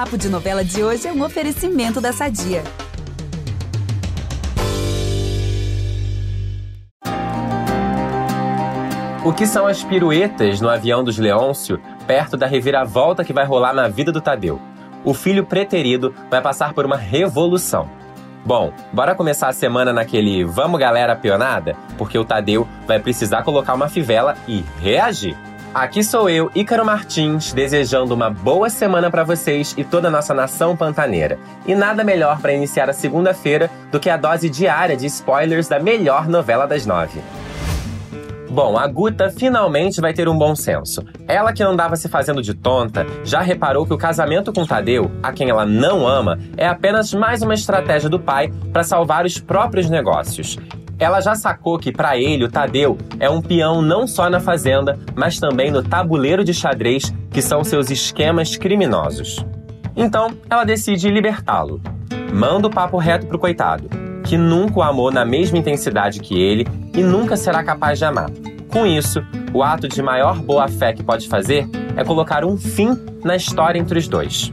Papo de Novela de hoje é um oferecimento da Sadia. O que são as piruetas no avião dos Leôncio, perto da reviravolta que vai rolar na vida do Tadeu? O filho preterido vai passar por uma revolução. Bom, bora começar a semana naquele vamos galera pionada? Porque o Tadeu vai precisar colocar uma fivela e reagir. Aqui sou eu, Ícaro Martins, desejando uma boa semana para vocês e toda a nossa nação pantaneira. E nada melhor para iniciar a segunda-feira do que a dose diária de spoilers da melhor novela das nove. Bom, a Guta finalmente vai ter um bom senso. Ela que andava se fazendo de tonta, já reparou que o casamento com Tadeu, a quem ela não ama, é apenas mais uma estratégia do pai para salvar os próprios negócios. Ela já sacou que para ele o Tadeu é um peão não só na fazenda, mas também no tabuleiro de xadrez, que são seus esquemas criminosos. Então, ela decide libertá-lo. Manda o papo reto pro coitado, que nunca o amou na mesma intensidade que ele e nunca será capaz de amar. Com isso, o ato de maior boa-fé que pode fazer é colocar um fim na história entre os dois.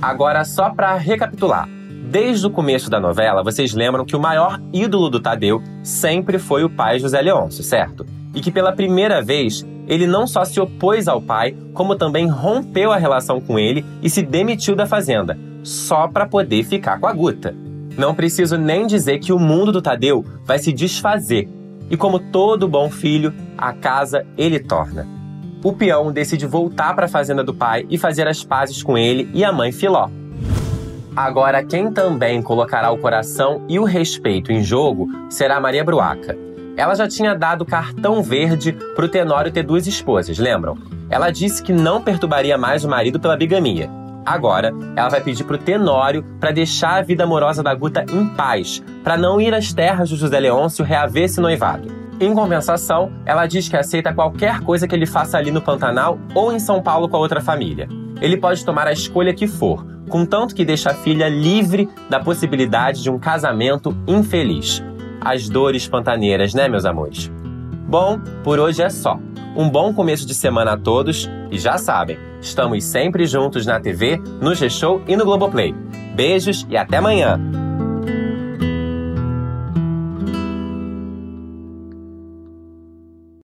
Agora, só para recapitular. Desde o começo da novela, vocês lembram que o maior ídolo do Tadeu sempre foi o pai José Leôncio, certo? E que pela primeira vez ele não só se opôs ao pai, como também rompeu a relação com ele e se demitiu da fazenda, só para poder ficar com a Guta. Não preciso nem dizer que o mundo do Tadeu vai se desfazer. E como todo bom filho, a casa ele torna. O peão decide voltar para a fazenda do pai e fazer as pazes com ele e a mãe Filó. Agora, quem também colocará o coração e o respeito em jogo será Maria Bruaca. Ela já tinha dado cartão verde para o Tenório ter duas esposas, lembram? Ela disse que não perturbaria mais o marido pela bigamia. Agora, ela vai pedir para o Tenório para deixar a vida amorosa da Guta em paz, para não ir às terras do José Leôncio reaver esse noivado. Em compensação, ela diz que aceita qualquer coisa que ele faça ali no Pantanal ou em São Paulo com a outra família. Ele pode tomar a escolha que for, contanto que deixe a filha livre da possibilidade de um casamento infeliz. As dores pantaneiras, né, meus amores? Bom, por hoje é só. Um bom começo de semana a todos e já sabem, estamos sempre juntos na TV, no G-Show e no Globoplay. Beijos e até amanhã!